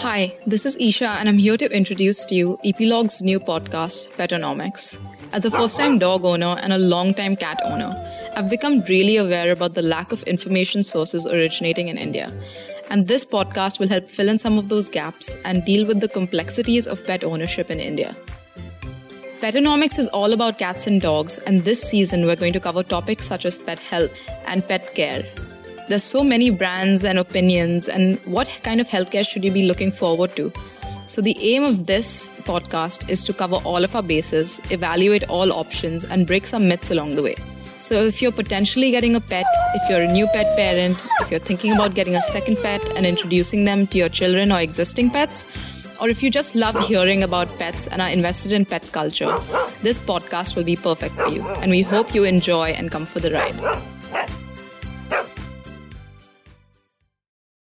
Hi, this is Isha, and I'm here to introduce to you Epilog's new podcast, Petonomics. As a first time dog owner and a long time cat owner, I've become really aware about the lack of information sources originating in India. And this podcast will help fill in some of those gaps and deal with the complexities of pet ownership in India. Petonomics is all about cats and dogs, and this season we're going to cover topics such as pet health and pet care. There's so many brands and opinions, and what kind of healthcare should you be looking forward to? So, the aim of this podcast is to cover all of our bases, evaluate all options, and break some myths along the way. So, if you're potentially getting a pet, if you're a new pet parent, if you're thinking about getting a second pet and introducing them to your children or existing pets, or if you just love hearing about pets and are invested in pet culture, this podcast will be perfect for you. And we hope you enjoy and come for the ride.